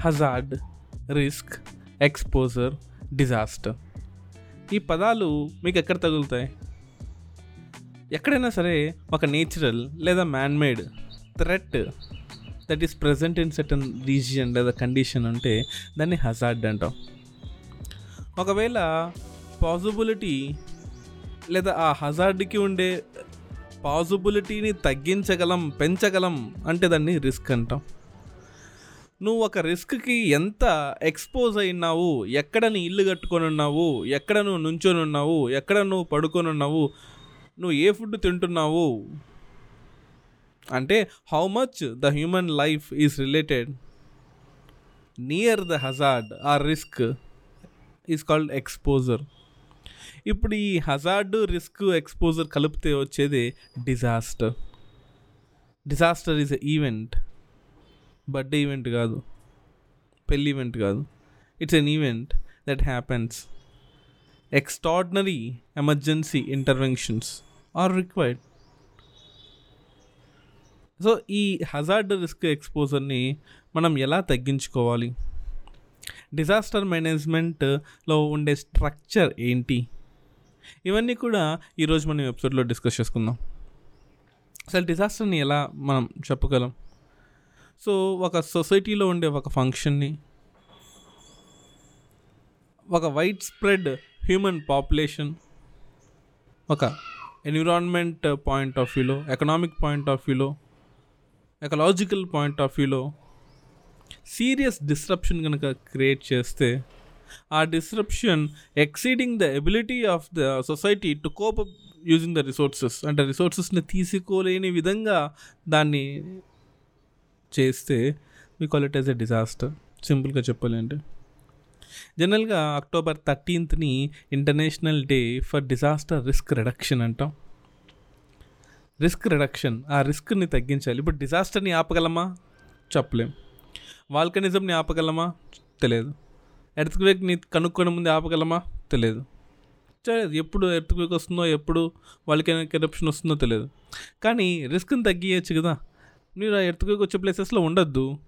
Hazard risk exposure disaster. ఈ పదాలు మీకు ఎక్కడ తగులుతాయి? ఎక్కడైనా సరే ఒక నేచురల్ లేదా manmade threat that is present in certain region లేదా కండిషన్ అంటే దాన్ని హజార్డ్ అంటాం. ఒకవేళ పాజిబిలిటీ లేదా ఆ హజార్డ్కి ఉండే పాజిబిలిటీని తగ్గించగలం పెంచగలం అంటే దాన్ని రిస్క్ అంటాం. నువ్వు ఒక రిస్క్కి ఎంత ఎక్స్పోజ్ అయినావు? ఎక్కడ నీ ఇల్లు కట్టుకొని ఉన్నావు? ఎక్కడ నువ్వు నుంచొని ఉన్నావు? ఎక్కడ నువ్వు పడుకొని ఉన్నావు? నువ్వు ఏ ఫుడ్ తింటున్నావు? అంటే how much the human life is related near the hazard. ఆ రిస్క్ ఈజ్ కాల్డ్ ఎక్స్పోజర్. ఇప్పుడు ఈ హజార్డ్ రిస్క్ ఎక్స్పోజర్ కలిపితే వచ్చేది disaster. Disaster is a event. Birthday event కాదు. పెళ్ళి ఈవెంట్ కాదు. It's an event that happens extraordinary emergency interventions are required so ఈ hazard risk ఎక్స్పోజర్ని మనం ఎలా తగ్గించుకోవాలి? డిజాస్టర్ మేనేజ్మెంట్లో ఉండే స్ట్రక్చర్ ఏంటి? ఇవన్నీ కూడా ఈరోజు మనం ఎపిసోడ్లో డిస్కస్ చేసుకుందాం. అసలు డిజాస్టర్ని ఎలా మనం చెప్పగలం? సో ఒక సొసైటీలో ఉండే ఒక ఫంక్షన్ని ఒక వైడ్ స్ప్రెడ్ హ్యూమన్ పాపులేషన్ ఒక ఎన్విరాన్మెంట్ పాయింట్ ఆఫ్ వ్యూలో ఎకనామిక్ పాయింట్ ఆఫ్ వ్యూలో ఎకలాజికల్ పాయింట్ ఆఫ్ వ్యూలో సీరియస్ డిస్రప్షన్ కనుక క్రియేట్ చేస్తే ఆ disruption exceeding the ability of the society to cope using the resources. అంటే రిసోర్సెస్ని తీసుకోలేని విధంగా దాన్ని చేస్తే మీ call it as a disaster సింపుల్గా చెప్పాలంటే. జనరల్గా October థర్టీన్త్ని international day for disaster risk reduction అంటాం. రిస్క్ రిడక్షన్ ఆ రిస్క్ని తగ్గించాలి. ఇప్పుడు డిజాస్టర్ని ఆపగలమా? చెప్పలేం. వాల్కనిజంని ఆపగలమా? తెలియదు. ఎర్త్క్వేక్ని కనుక్కొని ముందు ఆపగలమా? తెలియదు. తెలియదు. ఎప్పుడు ఎర్త్క్వేక్ వస్తుందో ఎప్పుడు వాళ్ళకి ఎరప్షన్ వస్తుందో తెలియదు. కానీ రిస్క్ని తగ్గియచ్చు కదా. మీరు ఆ ఎర్త్క్వేక్ వచ్చే ప్లేసెస్లో ఉండొద్దు.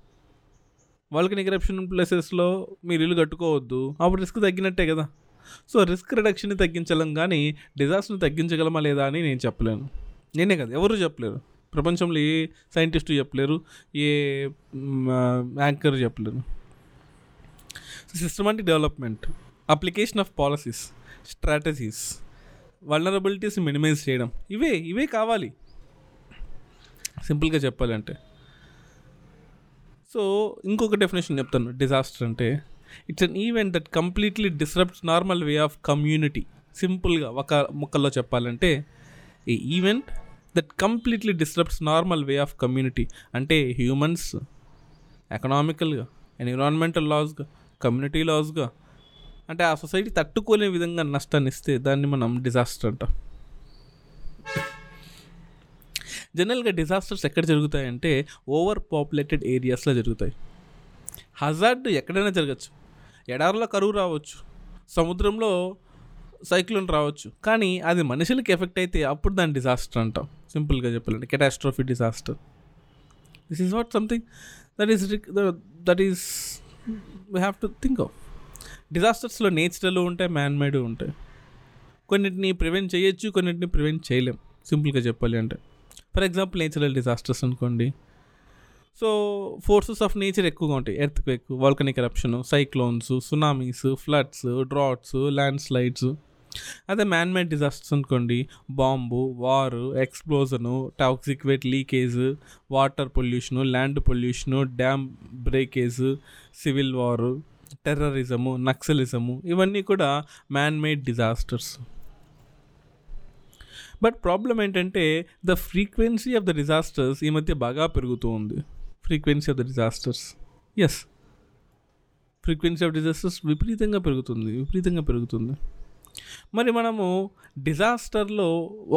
వాళ్ళకి ఎరప్షన్ ప్లేసెస్లో మీరు ఇల్లు కట్టుకోవద్దు. అప్పుడు రిస్క్ తగ్గినట్టే కదా. సో రిస్క్ రిడక్షన్ని తగ్గించలేం కానీ డిజాస్టర్ని తగ్గించగలమా లేదా అని నేను చెప్పలేను. నేనే కదా ఎవరు చెప్పలేరు. ప్రపంచంలో ఏ సైంటిస్టు చెప్పలేరు ఏ యాంకర్ చెప్పలేరు. Systematic development application of policies strategies vulnerabilities minimize చేయడం. ఇవే ఇవే కావాలి. సింపుల్గా చెప్పాలంటే. సో ఇంకొక డెఫినేషన్ చెప్తాను. డిజాస్టర్ అంటే it's an event that completely disrupts normal way of community. సింపుల్గా ఒక ముక్కల్లో చెప్పాలంటే ఈ event that completely disrupts normal way of community అంటే హ్యూమన్స్ ఎకనామికల్గా ఎన్విరాన్మెంటల్ లాస్గా కమ్యూనిటీ లాస్గా అంటే ఆ సొసైటీ తట్టుకోలే విధంగా నష్టాన్ని ఇస్తే దాన్ని మనం డిజాస్టర్ అంటాం. జనరల్గా డిజాస్టర్స్ ఎక్కడ జరుగుతాయంటే ఓవర్ పాపులేటెడ్ ఏరియాస్లో జరుగుతాయి. హజార్డ్ ఎక్కడైనా జరగచ్చు. ఎడారిలో కరువు రావచ్చు. సముద్రంలో సైక్లోన్ రావచ్చు. కానీ అది మనుషులకి ఎఫెక్ట్ అయితే అప్పుడు దాని డిజాస్టర్ అంటాం. సింపుల్గా చెప్పాలంటే catastrophe disaster this is what something that is that is we have to think of డిజాస్టర్స్లో natural ఉంటాయి మ్యాన్ మేడ్ ఉంటాయి. కొన్నిటిని ప్రివెంట్ చేయొచ్చు కొన్నిటిని ప్రివెంట్ చేయలేం. సింపుల్గా చెప్పాలి అంటే. ఫర్ ఎగ్జాంపుల్ నేచురల్ డిజాస్టర్స్ అనుకోండి. సో ఫోర్సెస్ ఆఫ్ నేచర్ ఎక్కువగా ఉంటాయి. Earthquake volcanic eruption cyclones tsunamis floods droughts landslides అదే మ్యాన్మేడ్ డిజాస్టర్స్ అనుకోండి. Bomb war explosion toxic waste leakage water pollution land pollution dam breakage civil war terrorism naxalism ఇవన్నీ కూడా man-made disasters. But problem ఏంటంటే the frequency of the disasters ఈ మధ్య బాగా పెరుగుతూ ఉంది. Frequency of the disasters is frequency of disasters విపరీతంగా పెరుగుతుంది విపరీతంగా పెరుగుతుంది. మరి మనము డిజాస్టర్లో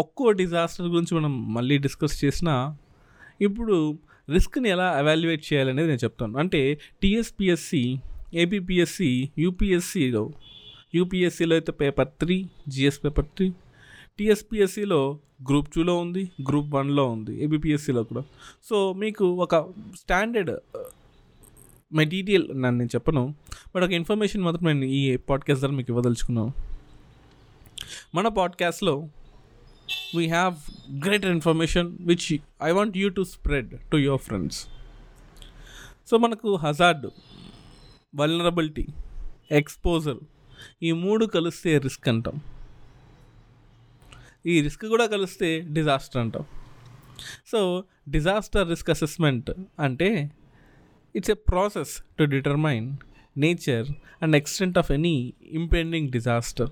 ఒక్కో డిజాస్టర్ గురించి మనం మళ్ళీ డిస్కస్ చేసినా ఇప్పుడు రిస్క్ని ఎలా అవాల్యుయేట్ చేయాలనేది నేను చెప్తాను. అంటే టీఎస్పిఎస్సి ఏపీపిఎస్సి యూపీఎస్సిలో యూపీఎస్సిలో అయితే paper three GS paper three టీఎస్పిఎస్సిలో group టూలో ఉంది గ్రూప్ వన్లో ఉంది ఏబిపిఎస్సిలో కూడా. సో మీకు ఒక స్టాండర్డ్ మెటీరియల్ నన్ను నేను చెప్పను బట్ ఒక ఇన్ఫర్మేషన్ మాత్రం నేను ఈ పాడ్కాస్ట్ ద్వారా మీకు ఇవ్వదలుచుకున్నాను. మన పాడ్కాస్ట్లో we have greater information which I want you to spread to your friends so మనకు హజార్డ్ వల్నరబిలిటీ ఎక్స్పోజర్ ఈ మూడు కలిస్తే రిస్క్ అంటాం. ఈ రిస్క్ కూడా కలిస్తే డిజాస్టర్ అంటాం. సో డిజాస్టర్ రిస్క్ అసెస్మెంట్ అంటే it's a process to determine nature and extent of any impending disaster.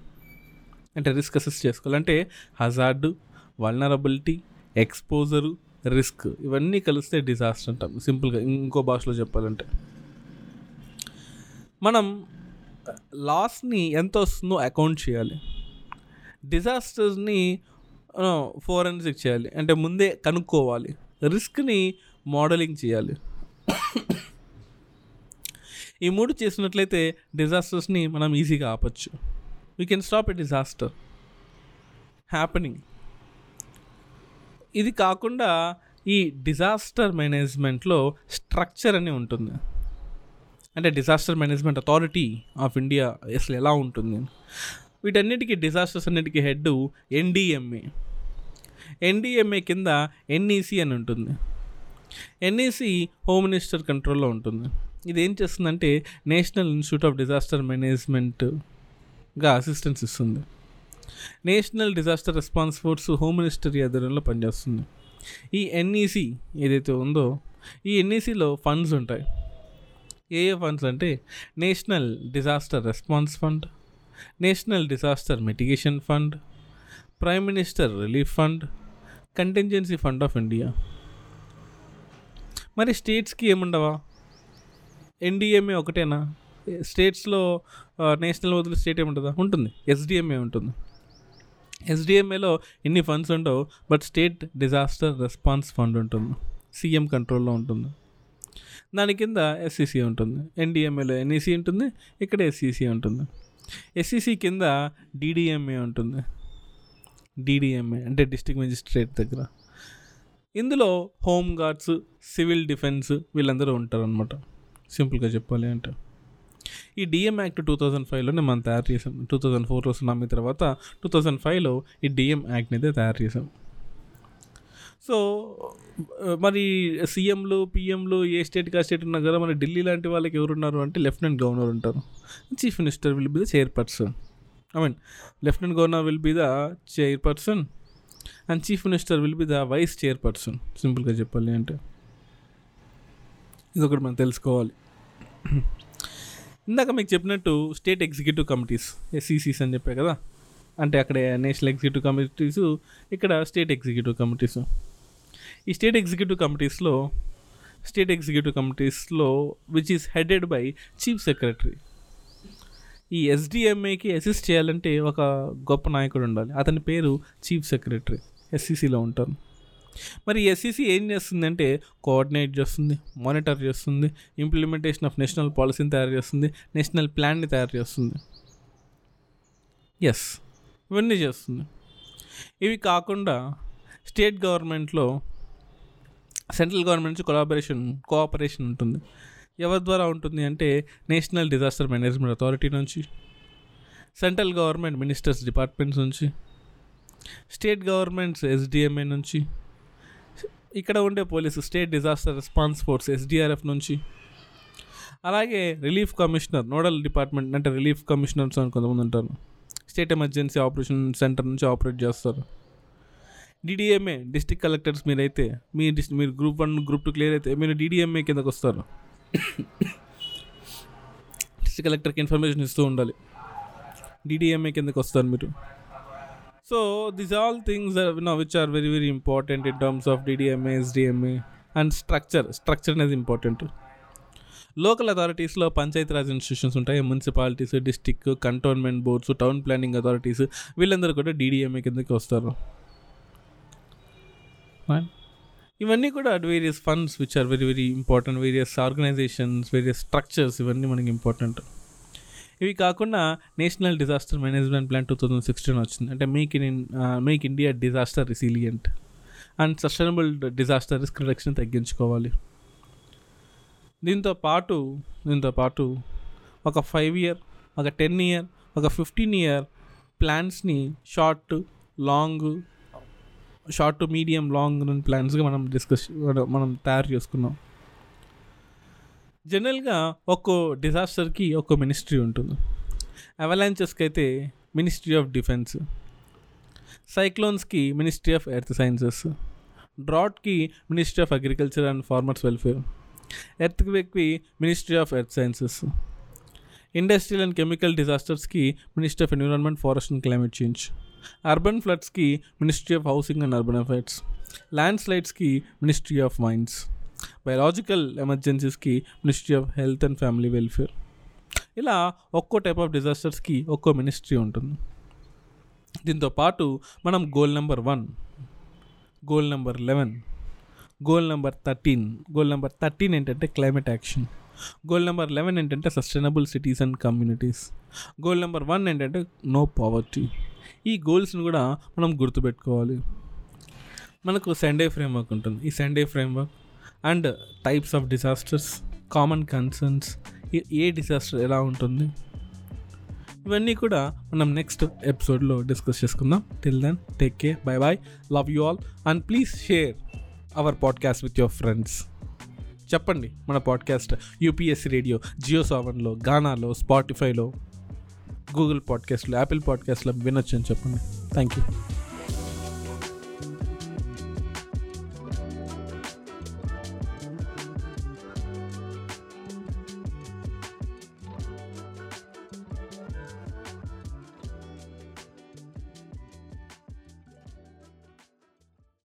అంటే రిస్క్ అసెస్ చేసుకోవాలంటే హజార్డు వల్నరబిలిటీ ఎక్స్పోజరు రిస్క్ ఇవన్నీ కలిస్తే డిజాస్టర్ అంటాం. సింపుల్గా ఇంకో భాషలో చెప్పాలంటే. మనం లాస్ని ఎంత వస్తుందో అకౌంట్ చేయాలి. డిజాస్టర్స్ని ఫోరెన్సిక్ చేయాలి. అంటే ముందే కనుక్కోవాలి. రిస్క్ని మోడలింగ్ చేయాలి. ఈ మూడు చేసినట్లయితే డిజాస్టర్స్ని మనం ఈజీగా ఆపచ్చు. We can stop a disaster happening ఇది కాకుండా ఈ డిజాస్టర్ మేనేజ్మెంట్లో స్ట్రక్చర్ అని ఉంటుంది. అంటే disaster management authority of India అసలు ఎలా ఉంటుంది? వీటన్నిటికీ డిజాస్టర్స్ అన్నిటికీ హెడ్ ఎన్డిఎంఏ ఎన్డిఎంఏ కింద ఎన్ఈసి అని ఉంటుంది. ఎన్ఈసి హోమ్ మినిస్టర్ కంట్రోల్లో ఉంటుంది. ఇది ఏం చేస్తుందంటే నేషనల్ ఇన్స్టిట్యూట్ ఆఫ్ డిజాస్టర్ మేనేజ్మెంట్గా అసిస్టెన్స్ ఇస్తుంది. National disaster response force home minister ఆధ్వర్యంలో పనిచేస్తుంది. ఈ ఎన్ఈసి ఏదైతే ఉందో ఈ ఎన్ఈసిలో ఫండ్స్ ఉంటాయి. ఏ ఏ ఫండ్స్ అంటే national disaster response fund national disaster mitigation fund prime minister relief fund contingency fund of India. మరి స్టేట్స్కి ఏముండవా? ఎన్డిఎంఏ ఒకటేనా? స్టేట్స్లో నేషనల్ వదిలి స్టేట్ ఏముంటుందా? ఉంటుంది. ఎస్డిఎంఏ ఉంటుంది. ఎస్డిఎంఏలో ఎన్ని ఫండ్స్ ఉండవు but state disaster response fund ఉంటుంది. సీఎం కంట్రోల్లో ఉంటుంది. దాని కింద ఎస్సీసీ ఉంటుంది. ఎన్డిఎంఏలో ఎన్ఈసీ ఉంటుంది ఇక్కడ ఎస్సీసీ ఉంటుంది. ఎస్సీసీ కింద డీడీఎంఏ ఉంటుంది. డీడీఎంఏ అంటే డిస్ట్రిక్ట్ మెజిస్ట్రేట్ దగ్గర. ఇందులో హోమ్ గార్డ్స్ సివిల్ డిఫెన్స్ వీళ్ళందరూ ఉంటారు అనమాట సింపుల్గా చెప్పాలి అంటే. ఈ డిఎం యాక్ట్ టూ థౌజండ్ ఫైవ్లోనే మనం తయారు చేసాం. టూ థౌజండ్ ఫోర్లో సునామీ తర్వాత టూ థౌజండ్ ఫైవ్లో ఈ డిఎం యాక్ట్ని అయితే తయారు చేసాం. సో మరి సీఎంలు పిఎంలు ఏ స్టేట్కి ఆ స్టేట్ ఉన్నారు కదా మరి ఢిల్లీ లాంటి వాళ్ళకి ఎవరున్నారు అంటే లెఫ్టినెంట్ గవర్నర్ ఉంటారు. Chief minister will be the chairperson. I mean lieutenant governor will be the chairperson and chief minister will be the vice chairperson. సింపుల్గా చెప్పాలి అంటే. ఇది ఒకటి మనం తెలుసుకోవాలి. ఇందాక మీకు చెప్పినట్టు స్టేట్ ఎగ్జిక్యూటివ్ కమిటీస్ ఎస్సీసీస్ అని చెప్పే కదా. అంటే అక్కడ నేషనల్ ఎగ్జిక్యూటివ్ కమిటీస్ ఇక్కడ స్టేట్ ఎగ్జిక్యూటివ్ కమిటీస్. ఈ స్టేట్ ఎగ్జిక్యూటివ్ కమిటీస్లో state executive కమిటీస్లో which is headed by chief secretary ఈ ఎస్డిఎంఏకి అసిస్ట్ చేయాలంటే ఒక గొప్ప నాయకుడు ఉండాలి. అతని పేరు చీఫ్ సెక్రటరీ ఎస్సీసీలో ఉంటారు మరి ఎస్సీసీ ఏం చేస్తుందంటే కోఆర్డినేట్ చేస్తుంది మానిటర్ చేస్తుంది ఇంప్లిమెంటేషన్ ఆఫ్ నేషనల్ పాలసీని తయారు చేస్తుంది నేషనల్ ప్లాన్ని తయారు చేస్తుంది. ఎస్ ఇవన్నీ చేస్తుంది. ఇవి కాకుండా స్టేట్ గవర్నమెంట్లో సెంట్రల్ గవర్నమెంట్ నుంచి కొలాబరేషన్ కోఆపరేషన్ ఉంటుంది. ఎవరి ద్వారా ఉంటుంది అంటే నేషనల్ డిజాస్టర్ మేనేజ్మెంట్ అథారిటీ నుంచి సెంట్రల్ గవర్నమెంట్ మినిస్టర్స్ డిపార్ట్మెంట్స్ నుంచి స్టేట్ గవర్నమెంట్స్ ఎస్డిఎంఏ నుంచి ఇక్కడ ఉండే police state disaster response force SDRF నుంచి అలాగే రిలీఫ్ కమిషనర్ నోడల్ డిపార్ట్మెంట్ అంటే రిలీఫ్ కమిషనర్స్ అని కొంతమంది ఉంటారు. స్టేట్ ఎమర్జెన్సీ ఆపరేషన్ సెంటర్ నుంచి ఆపరేట్ చేస్తారు. డిడిఎంఏ డిస్ట్రిక్ట్ కలెక్టర్స్ మీరైతే మీ డిస్ మీరు group one group two clear అయితే మీరు డిడిఎంఏ కిందకు వస్తారు. డిస్ట్రిక్ట్ కలెక్టర్కి ఇన్ఫర్మేషన్ ఇస్తూ ఉండాలి. డిడిఎంఏ కిందకు వస్తారు మీరు. So this all things know which are very very important in terms of DDMA SDMA and structure structure అనేది ఇంపార్టెంట్ లోకల్ అథారిటీస్లో పంచాయతీరాజ్ ఇన్స్టిట్యూషన్స్ ఉంటాయి. Municipalities district cantonment boards town planning authorities వీళ్ళందరూ కూడా డీడీఎంఏ కిందకి వస్తారు. ఇవన్నీ కూడా various funds which are very very important various organisations various structures ఇవన్నీ మనకి ఇంపార్టెంట్ ఇవి కాకుండా national disaster management plan two thousand sixteen వచ్చింది. అంటే make in make India disaster resilient and sustainable disaster risk reduction తగ్గించుకోవాలి. దీంతో పాటు దీంతో పాటు ఒక ఫైవ్ ఇయర్ ఒక టెన్ ఇయర్ ఒక fifteen year ప్లాన్స్ని short long short to medium long run ప్లాన్స్గా మనం డిస్కస్ మనం తయారు చేసుకున్నాం. జనరల్గా ఒక్కో డిజాస్టర్కి ఒక్కో మినిస్ట్రీ ఉంటుంది. అవలాంచెస్కి అయితే మినిస్ట్రీ ఆఫ్ డిఫెన్స్ సైక్లోన్స్కి ministry of earth sciences డ్రాట్కి ministry of agriculture and farmers welfare earth క్వేక్కి ministry of earth sciences industrial and chemical డిజాస్టర్స్కి ministry of environment forest and climate change urban ఫ్లడ్స్కి ministry of housing and urban affairs land స్లైడ్స్కి ministry of mines biological ఎమర్జెన్సీస్కి ministry of health and family welfare ఇలా ఒక్కో type of డిజాస్టర్స్కి ఒక్కో ministry ఉంటుంది. దీంతో పాటు మనం goal number one goal number eleven goal number thirteen goal number thirteen ఏంటంటే climate action goal number eleven ఏంటంటే sustainable cities and communities goal number one ఏంటంటే నో పావర్టీ ఈ గోల్స్ని కూడా మనం గుర్తుపెట్టుకోవాలి. మనకు సండే ఫ్రేమ్వర్క్ ఉంటుంది. ఈ Sendai framework and types of disasters common concerns A disaster ఎలా ఉంటుంది? ఇవన్నీ కూడా మనం నెక్స్ట్ ఎపిసోడ్లో డిస్కస్ చేసుకుందాం. Till then take care bye bye love you all and please share our podcast with your friends చెప్పండి మన పాడ్కాస్ట్ యూపీఎస్సీ రేడియో జియో సావన్లో గానాలో స్పాటిఫైలో గూగుల్ పాడ్కాస్ట్లో యాపిల్ పాడ్కాస్ట్లో వినొచ్చు అని చెప్పండి. Thank you